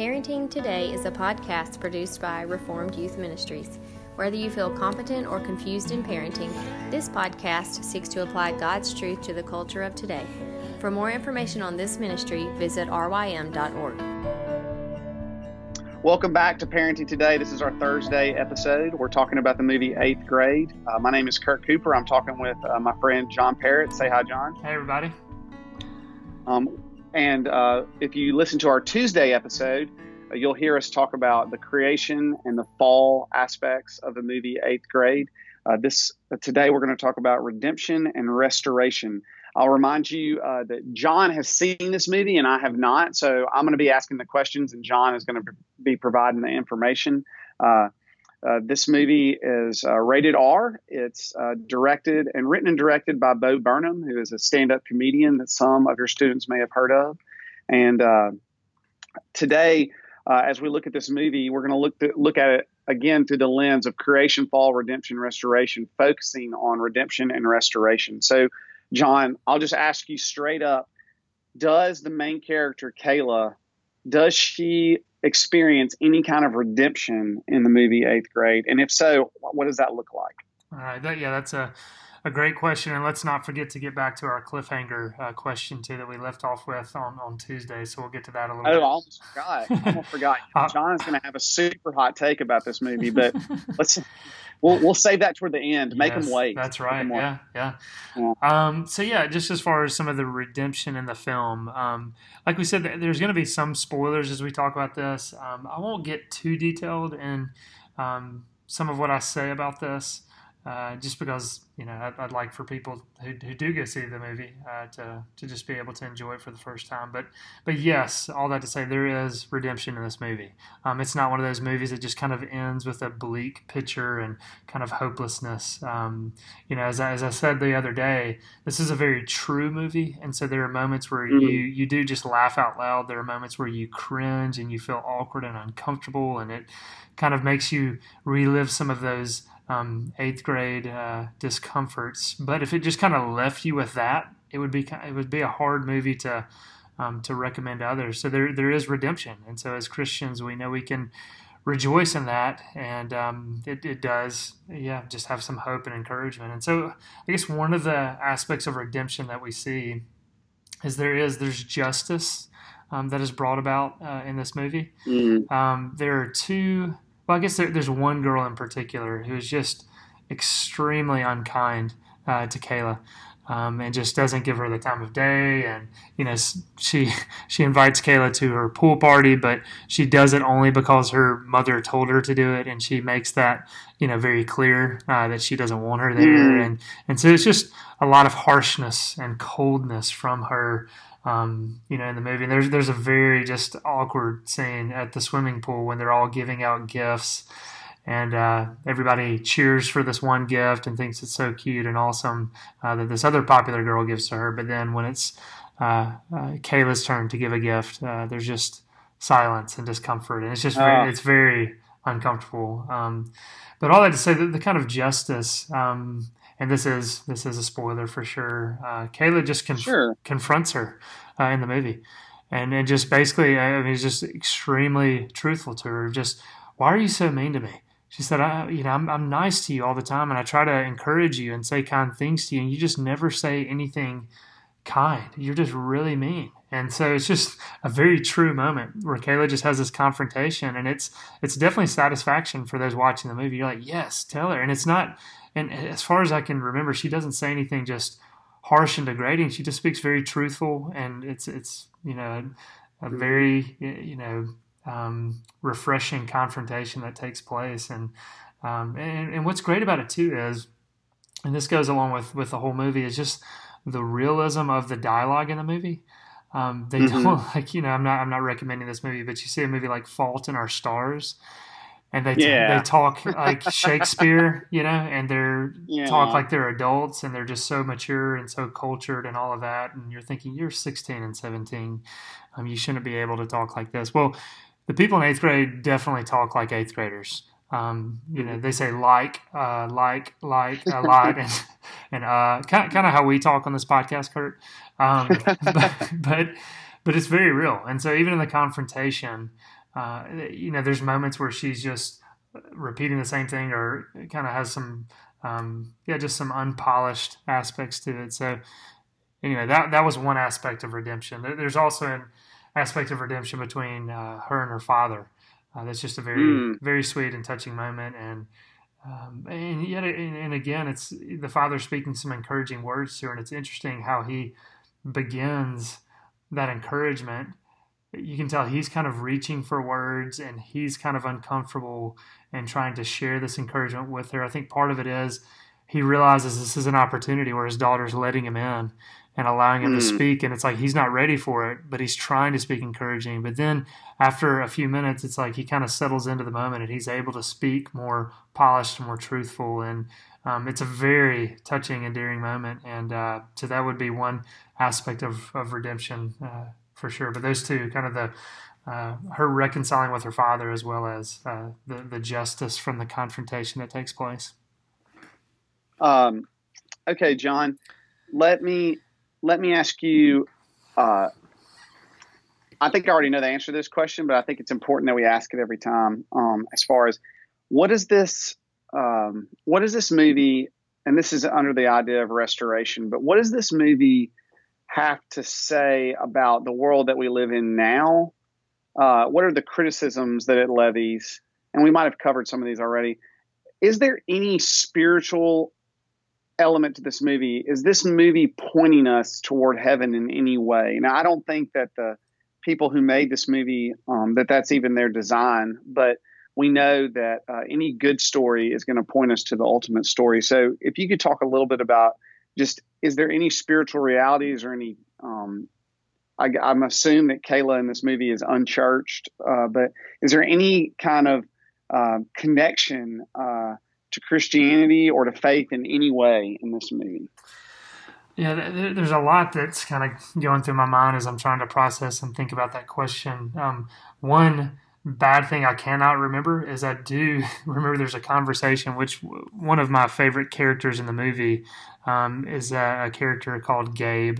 Parenting Today is a podcast produced by Reformed Youth Ministries. Whether you feel competent or confused in parenting, this podcast seeks to apply God's truth to the culture of today. For more information on this ministry, visit rym.org. Welcome back to Parenting Today. This is our Thursday episode. We're talking about the movie Eighth Grade. Uh, my name is Kurt Cooper. I'm talking with uh, my friend John Parrott. Say hi, John. Hey, everybody. Um, and uh, if you listen to our Tuesday episode, uh, you'll hear us talk about the creation and the fall aspects of the movie Eighth Grade. Uh, this uh, today we're going to talk about redemption and restoration. I'll remind you uh, that John has seen this movie and I have not, so I'm going to be asking the questions and John is going to be providing the information. Uh, this movie is uh, rated R. It's uh, directed and written and directed by Bo Burnham, who is a stand up comedian that some of your students may have heard of. And uh, today, uh, as we look at this movie, we're going to look look at it again through the lens of creation, fall, redemption, restoration, focusing on redemption and restoration. So, John, I'll just ask you straight up: Does the main character Kayla does she experience any kind of redemption in the movie Eighth Grade? And if so, what does that look like? All right. That, yeah, that's a, a great question. And let's not forget to get back to our cliffhanger uh, question, too, that we left off with on, on Tuesday. So we'll get to that a little oh, bit. I almost forgot. I almost forgot. Uh, John is going to have a super hot take about this movie, but let's. We'll, we'll save that toward the end. Make yes, them wait. That's right. Yeah, yeah. yeah. Um, so yeah, just as far as some of the redemption in the film, um, like we said, there's going to be some spoilers as we talk about this. Um, I won't get too detailed in um, some of what I say about this uh, just because you know I'd, I'd, like for people who, who do go see the movie uh, to to just be able to enjoy it for the first time. But but yes, all that to say, there is redemption in this movie. Um, it's not one of those movies that just kind of ends with a bleak picture and kind of hopelessness. Um, you know, as I, as I said the other day, this is a very true movie, and so there are moments where mm-hmm. you you do just laugh out loud. There are moments where you cringe and you feel awkward and uncomfortable, and it kind of makes you relive some of those um, eighth grade uh, discomforts. But if it just kind of left you with that, it would be it would be a hard movie to um, to recommend to others. So there there is redemption, and so as Christians, we know we can rejoice in that, and um, it, it does yeah just have some hope and encouragement. And so I guess one of the aspects of redemption that we see is there is there's justice um, that is brought about uh, in this movie. Mm-hmm. Um, there are two well, I guess there, there's one girl in particular who is just extremely unkind uh, to Kayla. Um, and just doesn't give her the time of day. And you know, she she invites Kayla to her pool party, but she does it only because her mother told her to do it, and she makes that you know very clear uh, that she doesn't want her there. Mm. And and so it's just a lot of harshness and coldness from her um, you know, in the movie. And there's there's a very just awkward scene at the swimming pool when they're all giving out gifts, and uh, everybody cheers for this one gift and thinks it's so cute and awesome uh, that this other popular girl gives to her. But then when it's uh, uh Kayla's turn to give a gift, uh, there's just silence and discomfort, and it's just very, ah. it's very uncomfortable. Um, but all that to say that the kind of justice. Um, and this is this is a spoiler for sure. Uh, Kayla just conf- sure. confronts her uh, in the movie, and and just basically, I mean, he's just extremely truthful to her. Just why are you so mean to me? She said, I, you know, I'm, I'm nice to you all the time, and I try to encourage you and say kind things to you, and you just never say anything kind. You're just really mean. And so it's just a very true moment where Kayla just has this confrontation, and it's it's definitely satisfaction for those watching the movie. You're like, yes, tell her, and it's not and as far as I can remember, she doesn't say anything just harsh and degrading. She just speaks very truthful, and it's it's you know a very you know um, refreshing confrontation that takes place. And, um, and and what's great about it too is, and this goes along with with the whole movie, is just the realism of the dialogue in the movie. Um, they mm-hmm. don't like you know I'm not I'm not recommending this movie, but you see a movie like Fault in Our Stars and they yeah. they talk like Shakespeare, you know, and they're yeah. talk like they're adults and they're just so mature and so cultured and all of that. And you're thinking you're 16 and 17, um, you shouldn't be able to talk like this. Well, the people in eighth grade definitely talk like eighth graders. Um, you know, they say like, uh, like, like a lot, and and uh, kind kind of how we talk on this podcast, Kurt. Um, but, but but it's very real, and so even in the confrontation uh, you know, there's moments where she's just repeating the same thing or kind of has some, um, yeah, just some unpolished aspects to it. So anyway, that that was one aspect of redemption. There's also an aspect of redemption between uh, her and her father. Uh, that's just a very mm. very sweet and touching moment, and um, and yet and, and, again, it's the father speaking some encouraging words to her, and it's interesting how he begins that encouragement. You can tell he's kind of reaching for words, and he's kind of uncomfortable and trying to share this encouragement with her. I think part of it is he realizes this is an opportunity where his daughter's letting him in and allowing him mm. to hmm. speak. And it's like he's not ready for it, but he's trying to speak encouraging. But then after a few minutes, it's like he kind of settles into the moment and he's able to speak more polished, and more truthful. And um, it's a very touching, endearing moment. And uh, so that would be one aspect of, of redemption uh, for sure. But those two, kind of the uh, her reconciling with her father as well as uh, the, the justice from the confrontation that takes place. Um, okay, John, let me let me ask you. Uh, I think I already know the answer to this question, but I think it's important that we ask it every time. Um, as far as what is this? Um, what is this movie? And this is under the idea of restoration. But what does this movie have to say about the world that we live in now? Uh, what are the criticisms that it levies? And we might have covered some of these already. Is there any spiritual element to this movie is this movie pointing us toward heaven in any way. Now i don't think that the people who made this movie um, that that's even their design but we know that uh, any good story is going to point us to the ultimate story. So if you could talk a little bit about just is there any spiritual realities or any um, I, am assuming that Kayla in this movie is unchurched, uh, but is there any kind of uh, connection uh, to Christianity or to faith in any way in this movie? Yeah, there's a lot that's kind of going through my mind as I'm trying to process and think about that question. Um, one bad thing I cannot remember is I do remember there's a conversation, which one of my favorite characters in the movie um, is a, a, character called Gabe,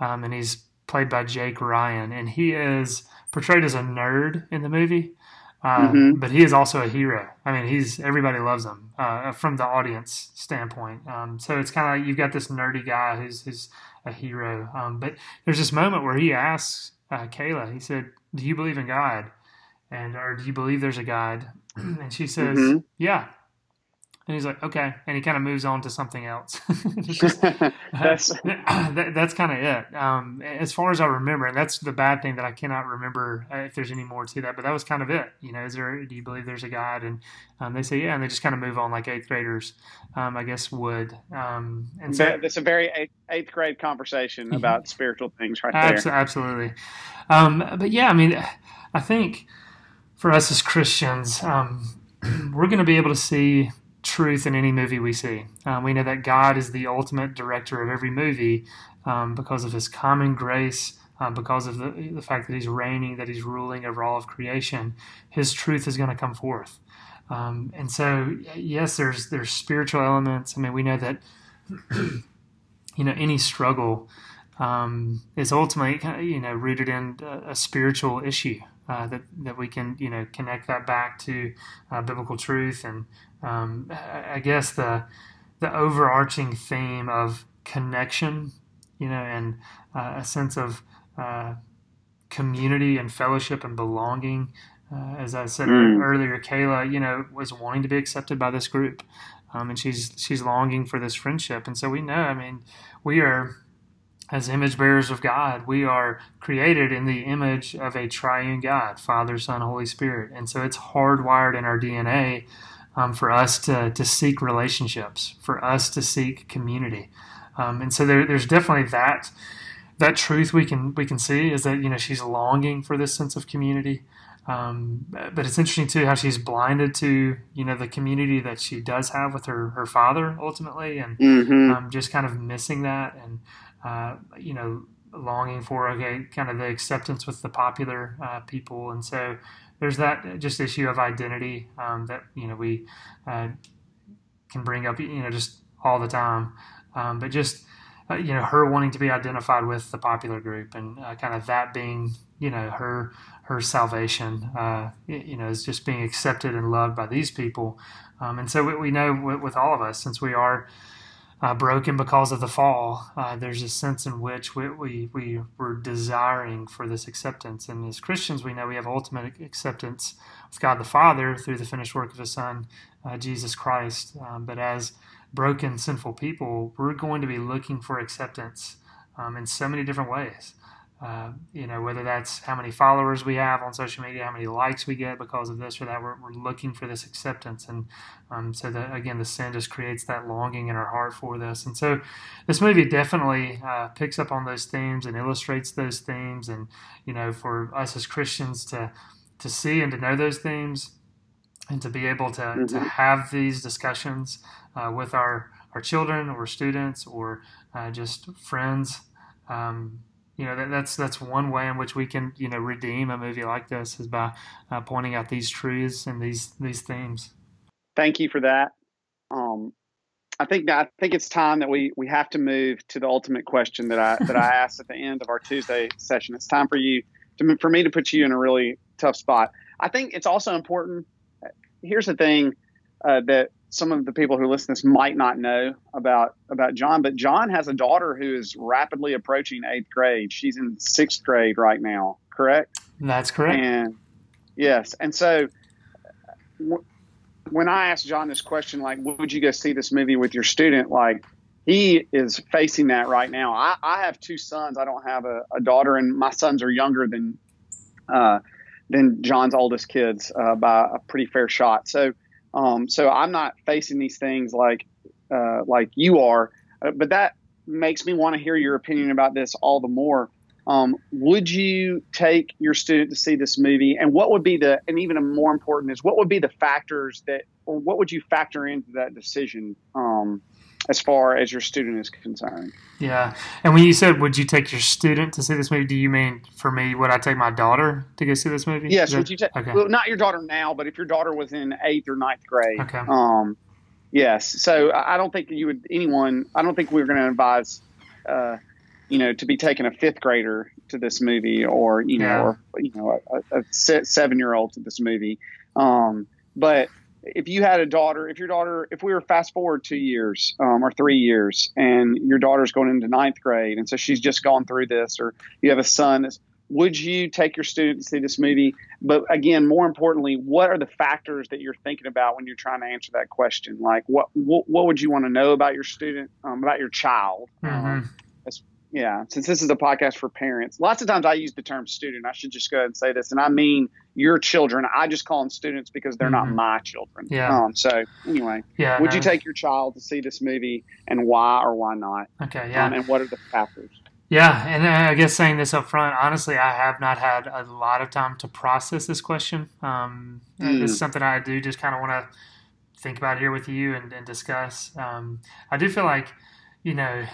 um, and he's played by Jake Ryan, and he is portrayed as a nerd in the movie. Uh, mm-hmm. But he is also a hero. I mean, he's everybody loves him uh, from the audience standpoint. Um, so it's kind of like you've got this nerdy guy who's, who's a hero. Um, but there's this moment where he asks uh, Kayla. He said, "Do you believe in God?" And or do you believe there's a God? and she says, mm-hmm. "Yeah." And he's like, okay. And he kind of moves on to something else. just, that's that, that's kind of it. Um, as far as I remember, and that's the bad thing that I cannot remember uh, if there's any more to that. But that was kind of it. You know, is there? Do you believe there's a God? And um, they say yeah, and they just kind of move on like eighth graders, um, I guess would. Um, and so it's a very eighth, eighth grade conversation about spiritual things, right there. Absolutely. Um, but yeah, I mean, I think for us as Christians, um, we're going to be able to see truth in any movie we see. Um, we know that God is the ultimate director of every movie um, because of his common grace, um, because of the, the fact that he's reigning, that he's ruling over all of creation. His truth is going to come forth. Um, and so, yes, there's there's spiritual elements. I mean, we know that you know any struggle um, is ultimately you know rooted in a, a spiritual issue. Uh, that that we can you know connect that back to uh, biblical truth and um, I guess the the overarching theme of connection, you know, and uh, a sense of uh, community and fellowship and belonging. Uh, as I said mm. earlier, Kayla, you know, was wanting to be accepted by this group, um, and she's she's longing for this friendship. And so we know, I mean, we are as image bearers of God, we are created in the image of a triune God, Father, Son, Holy Spirit, and so it's hardwired in our DNA um, for us to, to seek relationships, for us to seek community. Um, and so there, there's definitely that that truth we can we can see is that you know she's longing for this sense of community. Um, but it's interesting too how she's blinded to you know the community that she does have with her her father ultimately, and mm-hmm. um, just kind of missing that, and uh, you know longing for okay kind of the acceptance with the popular uh, people, and so there's that just issue of identity um, that you know we uh, can bring up you know just all the time, um, but just uh, you know her wanting to be identified with the popular group and uh, kind of that being you know her her salvation, uh, you know, is just being accepted and loved by these people. Um, and so we, we know with, with, all of us, since we are uh, broken because of the fall, uh, there's a sense in which we, we, we were desiring for this acceptance. And as Christians, we know we have ultimate acceptance with God the Father through the finished work of His Son, uh, Jesus Christ. Um, but as broken, sinful people, we're going to be looking for acceptance um, in so many different ways. Uh, you know, whether that's how many followers we have on social media, how many likes we get because of this or that, we're, we're looking for this acceptance. And um, so, that, again, the sin just creates that longing in our heart for this. And so, this movie definitely uh, picks up on those themes and illustrates those themes. And, you know, for us as Christians to, to see and to know those themes and to be able to, mm-hmm. to have these discussions uh, with our, our children or students or uh, just friends. Um, you know that, that's that's one way in which we can you know redeem a movie like this is by uh, pointing out these truths and these these themes. Thank you for that. Um, I think that I think it's time that we we have to move to the ultimate question that I that I asked at the end of our Tuesday session. It's time for you to for me to put you in a really tough spot. I think it's also important. Here's the thing uh, that some of the people who listen to this might not know about about John, but John has a daughter who is rapidly approaching eighth grade. She's in sixth grade right now, correct? That's correct. And yes, and so w- when I asked John this question, like, would you go see this movie with your student? Like, he is facing that right now. I, I have two sons. I don't have a, a daughter, and my sons are younger than uh, than John's oldest kids uh, by a pretty fair shot. So um, so I'm not facing these things like uh, like you are, uh, but that makes me want to hear your opinion about this all the more. Um, would you take your student to see this movie, and what would be the and even more important is what would be the factors that or what would you factor into that decision? Um, as far as your student is concerned. Yeah. And when you said, would you take your student to see this movie, do you mean for me, would I take my daughter to go see this movie? Yes. That, would you take, okay. well, not your daughter now, but if your daughter was in eighth or ninth grade. Okay. Um, yes. So I don't think you would, anyone, I don't think we're going to advise, uh, you know, to be taking a fifth grader to this movie or, you know, yeah. or, you know, a, a seven year old to this movie. Um, but if you had a daughter, if your daughter, if we were fast forward two years um, or three years, and your daughter's going into ninth grade, and so she's just gone through this, or you have a son, would you take your student to see this movie? But again, more importantly, what are the factors that you're thinking about when you're trying to answer that question? Like, what what, what would you want to know about your student, um, about your child? Mm-hmm. Um, yeah, since this is a podcast for parents, lots of times I use the term student. I should just go ahead and say this, and I mean your children. I just call them students because they're mm-hmm. not my children. Yeah. Um, so anyway, yeah. Would no. you take your child to see this movie, and why or why not? Okay. Yeah. Um, and what are the factors? Yeah, and I guess saying this up front, honestly, I have not had a lot of time to process this question. Um, mm. This is something I do just kind of want to think about here with you and, and discuss. Um, I do feel like, you know,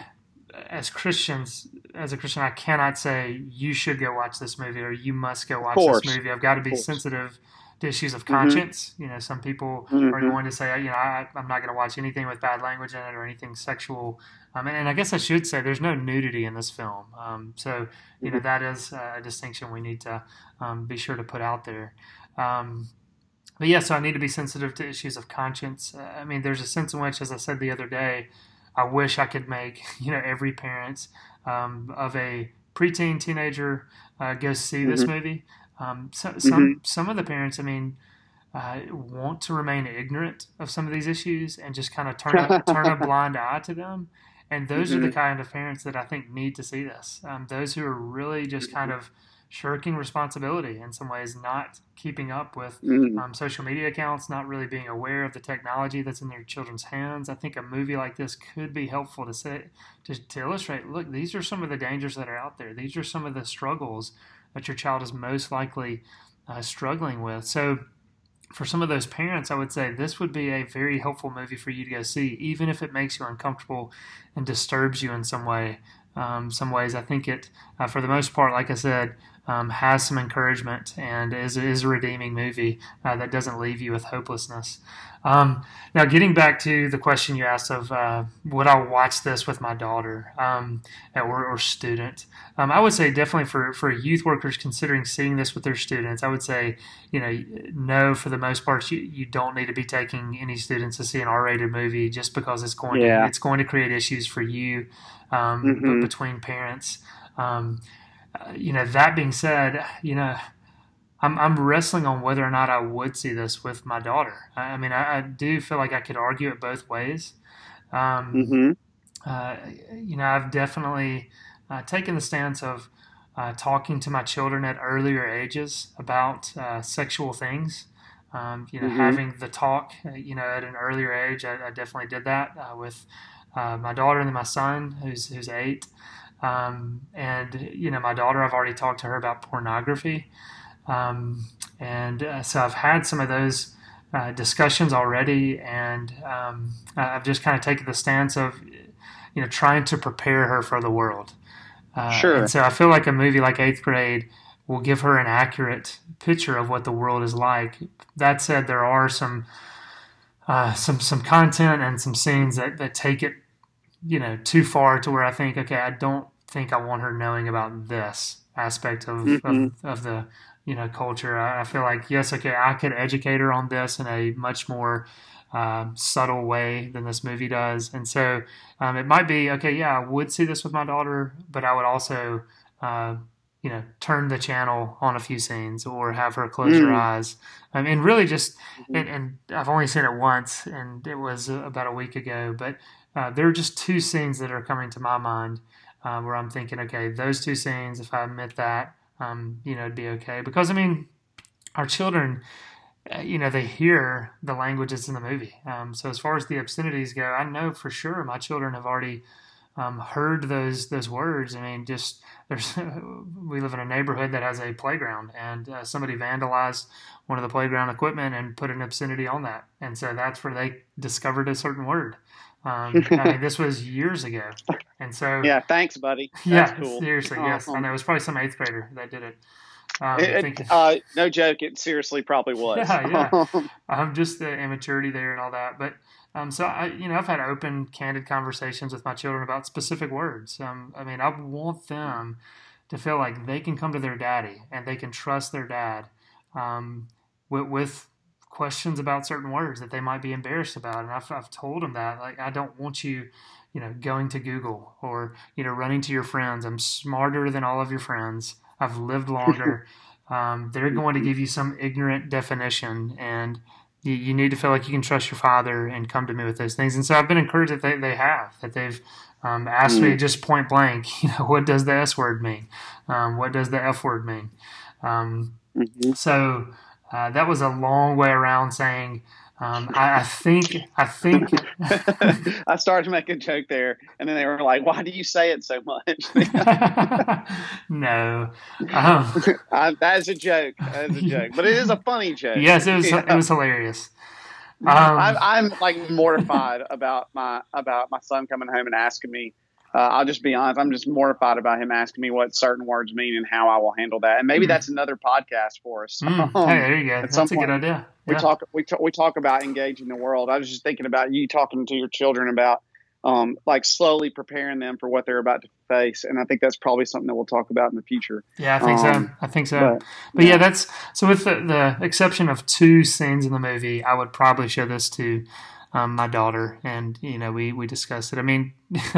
as Christians, as a Christian, I cannot say you should go watch this movie or you must go watch this movie. I've got to be sensitive to issues of mm-hmm. conscience. Mm-hmm. You know, some people mm-hmm. are going to say, you know, I, am not going to watch anything with bad language in it or anything sexual. Um, and, and, I guess I should say there's no nudity in this film. Um, so, you mm-hmm. know, that is a distinction we need to um, be sure to put out there. Um, but yeah, so I need to be sensitive to issues of conscience. Uh, I mean, there's a sense in which, as I said the other day, I wish I could make you know every parent um, of a preteen teenager uh, go see this mm-hmm. movie. Um, so, some mm-hmm. some of the parents, I mean, uh, want to remain ignorant of some of these issues and just kind of turn a, turn a blind eye to them. And those mm-hmm. are the mm-hmm. kind of parents that I think need to see this. Um, those who are really just kind of shirking responsibility in some ways, not keeping up with mm. um, social media accounts, not really being aware of the technology that's in their children's hands. I think a movie like this could be helpful to say to, to illustrate. Look, these are some of the dangers that are out there. These are some of the struggles that your child is most likely uh, struggling with. So. For some of those parents, I would say this would be a very helpful movie for you to go see, even if it makes you uncomfortable and disturbs you in some way um, some ways. I think it, uh, for the most part, like I said, um, has some encouragement and is, is a redeeming movie uh, that doesn't leave you with hopelessness. Um, now, getting back to the question you asked of uh, would I watch this with my daughter um, or, or, student, um, I would say definitely for, for youth workers considering seeing this with their students, I would say, you know, no, for the most part, you, you don't need to be taking any students to see an R-rated movie just because it's going yeah. to it's going to create issues for you um, mm-hmm. between parents. Um, uh, you know, that being said, you know, I'm, I'm wrestling on whether or not I would see this with my daughter. I, I mean, I, I, do feel like I could argue it both ways. Um, mm-hmm. uh, you know, I've definitely uh, taken the stance of uh, talking to my children at earlier ages about uh, sexual things. Um, you know, mm-hmm. having the talk, uh, you know, at an earlier age, I, I definitely did that with my daughter and then my son, who's who's eight. Um, and you know, my daughter, I've already talked to her about pornography. Um, and uh, so I've had some of those uh, discussions already, and um, I've just kind of taken the stance of, you know, trying to prepare her for the world. Uh, sure. And so I feel like a movie like Eighth Grade will give her an accurate picture of what the world is like. That said, there are some uh, some some content and some scenes that, that take it, you know, too far to where I think, okay, I don't think I want her knowing about this aspect of, mm-hmm. of, of the you know culture. I, I, feel like yes, okay, I could educate her on this in a much more um, subtle way than this movie does, and so um, it might be okay. Yeah, I would see this with my daughter, but I would also. Uh, you know, turn the channel on a few scenes or have her close mm. her eyes. I mean, really just, mm-hmm. and, and, I've only seen it once and it was about a week ago, but uh, there are just two scenes that are coming to my mind uh, where I'm thinking, okay, those two scenes, if I admit that, um, you know, it'd be okay. Because I mean, our children, uh, you know, they hear the languages in the movie. Um, so as far as the obscenities go, I know for sure my children have already um, heard those those words. I mean, just there's we live in a neighborhood that has a playground, and uh, somebody vandalized one of the playground equipment and put an obscenity on that, and so that's where they discovered a certain word. Um, I mean, this was years ago, and so yeah, thanks, buddy. That's yeah, cool. seriously, yes, I know it was probably some eighth grader that did it. Um, it, uh, no joke, it seriously probably was. Yeah, yeah. um, just the immaturity there and all that, but um, so I, you know, I've had open, candid conversations with my children about specific words. Um, I mean, I want them to feel like they can come to their daddy and they can trust their dad um, with, with questions about certain words that they might be embarrassed about. And I've, I've told them that, like, I don't want you, you know, going to Google or, you know, running to your friends. I'm smarter than all of your friends. I've lived longer. um, they're going to give you some ignorant definition and you, you need to feel like you can trust your father and come to me with those things. And so I've been encouraged that they, they have, that they've um, asked mm. me just point blank, you know, what does the S word mean? Um, what does the F word mean? Um, mm-hmm. So, uh, that was a long way around saying, um, I, I, think, I think. I started to make a joke there, and then they were like, "Why do you say it so much?" no, um, I, that is a joke. That is a joke, but it is a funny joke. Yes, it was. It was hilarious. Um, I'm, I'm like mortified about my about my son coming home and asking me uh, I'll just be honest. I'm just mortified about him asking me what certain words mean and how I will handle that. And maybe mm. that's another podcast for us. Mm. Um, hey, there you go. That's a good idea. Yeah. We talk we talk we talk about engaging the world. I was just thinking about you talking to your children about um, like slowly preparing them for what they're about to face. And I think that's probably something that we'll talk about in the future. Yeah, I think um, so. I think so. But, but yeah. yeah. that's so. With the, the, exception of two scenes in the movie, I would probably show this to um, my daughter, and you know we we discussed it. I mean,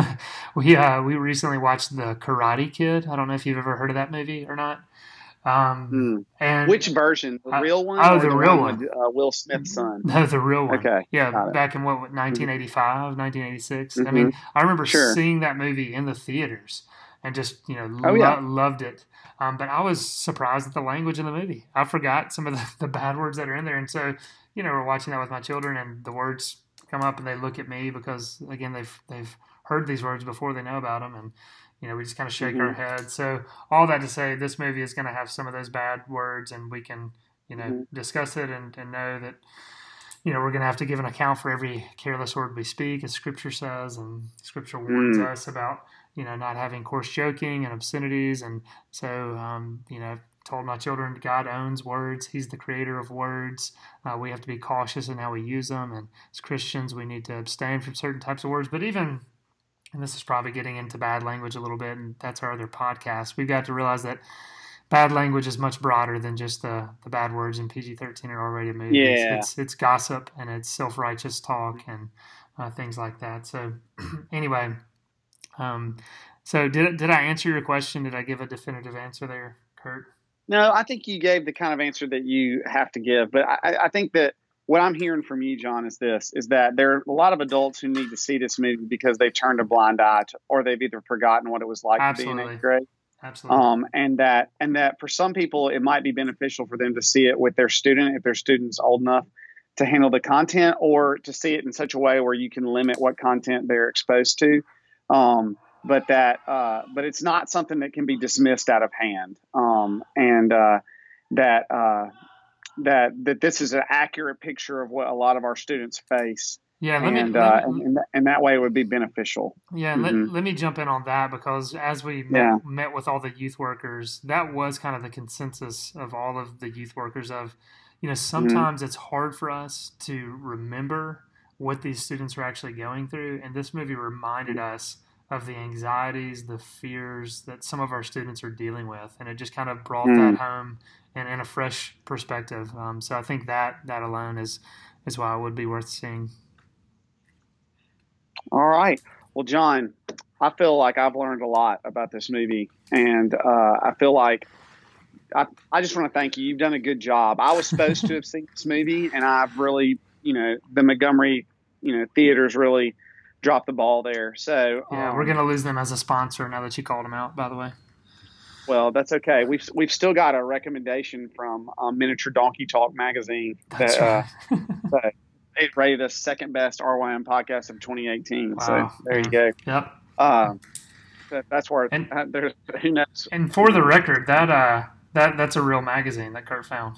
we uh, we recently watched the Karate Kid. I don't know if you've ever heard of that movie or not. Um, hmm. and which version? The uh, real one? Oh, the, the, real one. With, uh, Will Smith's son. No, the real one. Okay. Yeah, back in what 1985, 1986. Mm-hmm. I mean, I remember sure. seeing that movie in the theaters and just you know oh, lo- yeah. loved it. Um, but I was surprised at the language in the movie. I forgot some of the, the bad words that are in there, and so you know we're watching that with my children, and the words come up and they look at me because again they've they've heard these words before they know about them and you know we just kind of shake mm-hmm. our head so all that to say this movie is going to have some of those bad words and we can you know mm-hmm. discuss it and, and know that you know we're going to have to give an account for every careless word we speak as scripture says and scripture warns mm. us about you know, not having coarse joking and obscenities. And so, um, you know, told my children God owns words. He's the creator of words. Uh, we have to be cautious in how we use them. And as Christians, we need to abstain from certain types of words. But even, and this is probably getting into bad language a little bit, and that's our other podcast, we've got to realize that bad language is much broader than just the, the bad words in PG 13 or R-rated movies. Yeah. It's, it's gossip and it's self righteous talk and uh, things like that. So, anyway, um, so did, did I answer your question? Did I give a definitive answer there, Kurt? No, I think you gave the kind of answer that you have to give. But I, I think that what I'm hearing from you, John, is this: is that there are a lot of adults who need to see this movie because they've turned a blind eye, to, or they've either forgotten what it was like Absolutely. to be in eighth grade. Absolutely. Um, and that and that for some people it might be beneficial for them to see it with their student if their student's old enough to handle the content, or to see it in such a way where you can limit what content they're exposed to. Um, but that uh, but it's not something that can be dismissed out of hand. Um, and uh, that uh, that that this is an accurate picture of what a lot of our students face. Yeah, let and, me, uh, me, and, and, that way it would be beneficial. Yeah, Mhm. let, let me jump in on that because as we met, Yeah. met with all the youth workers, that was kind of the consensus of all of the youth workers of, you know, sometimes it's hard for us to remember what these students are actually going through. And this movie reminded us of the anxieties, the fears that some of our students are dealing with. And it just kind of brought Mm. that home and in a fresh perspective. Um, so I think that that alone is, is why it would be worth seeing. All right. Well, John, I feel like I've learned a lot about this movie, and uh, I feel like I, I just want to thank you. You've done a good job. I was supposed to have seen this movie, and I've really, you know, the Montgomery, you know, theaters really dropped the ball there. So Yeah, um, we're going to lose them as a sponsor now that you called them out, by the way. Well, that's okay. We've we've still got a recommendation from um, Miniature Donkey Talk magazine That's that uh, right. that it rated us second best RYM podcast of 2018. Wow. So there you go. yep. Um, that, that's where And- uh, there's who knows. And for the record, that uh, that that's a real magazine that Kurt found.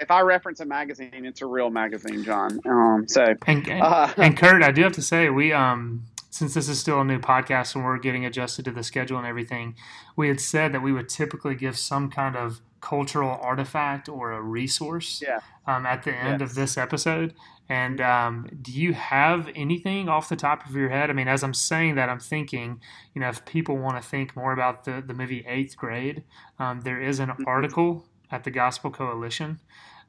If I reference a magazine, it's a real magazine, John. Um, so And and, uh, and Kurt, I do have to say, we um, since this is still a new podcast and we're getting adjusted to the schedule and everything, we had said that we would typically give some kind of cultural artifact or a resource Yeah. um, at the end Yes. of this episode. And um, do you have anything off the top of your head? I mean, as I'm saying that, I'm thinking, you know, if people want to think more about the, the movie Eighth Grade, um, there is an article at the Gospel Coalition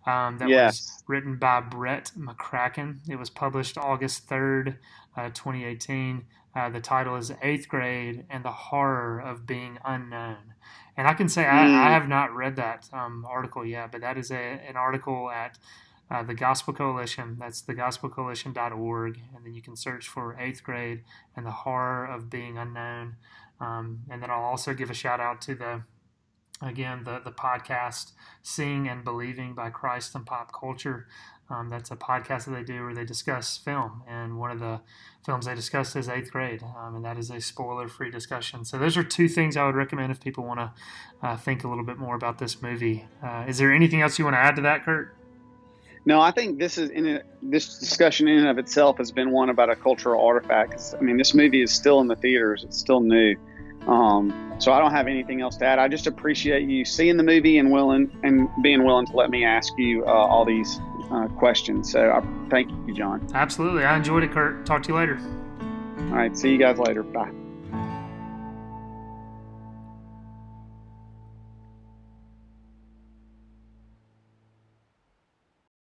um, that was written by Brett McCracken. It was published August 3rd, uh, 2018. Uh, the title is Eighth Grade and the Horror of Being Unknown. And I can say I, Mm. I have not read that um, article yet, but that is a, an article at uh, the Gospel Coalition. That's thegospelcoalition.org. And then you can search for Eighth Grade and the Horror of Being Unknown. Um, and then I'll also give a shout out to the again the the podcast Seeing and Believing by Christ and Pop Culture. Um, that's a podcast that they do where they discuss film, and one of the films they discussed is Eighth Grade, um, and that is a spoiler-free discussion. So those are two things I would recommend if people want to uh, think a little bit more about this movie. Uh, is there anything else you want to add to that, Kurt? no, I think this is in a, this discussion in and of itself has been one about a cultural artifact. I mean, this movie is still in the theaters; it's still new. Um, so I don't have anything else to add. I just appreciate you seeing the movie and willing and being willing to let me ask you uh, all these uh, questions. So I thank you, John. Absolutely, I enjoyed it, Kurt. Talk to you later. All right, see you guys later. Bye.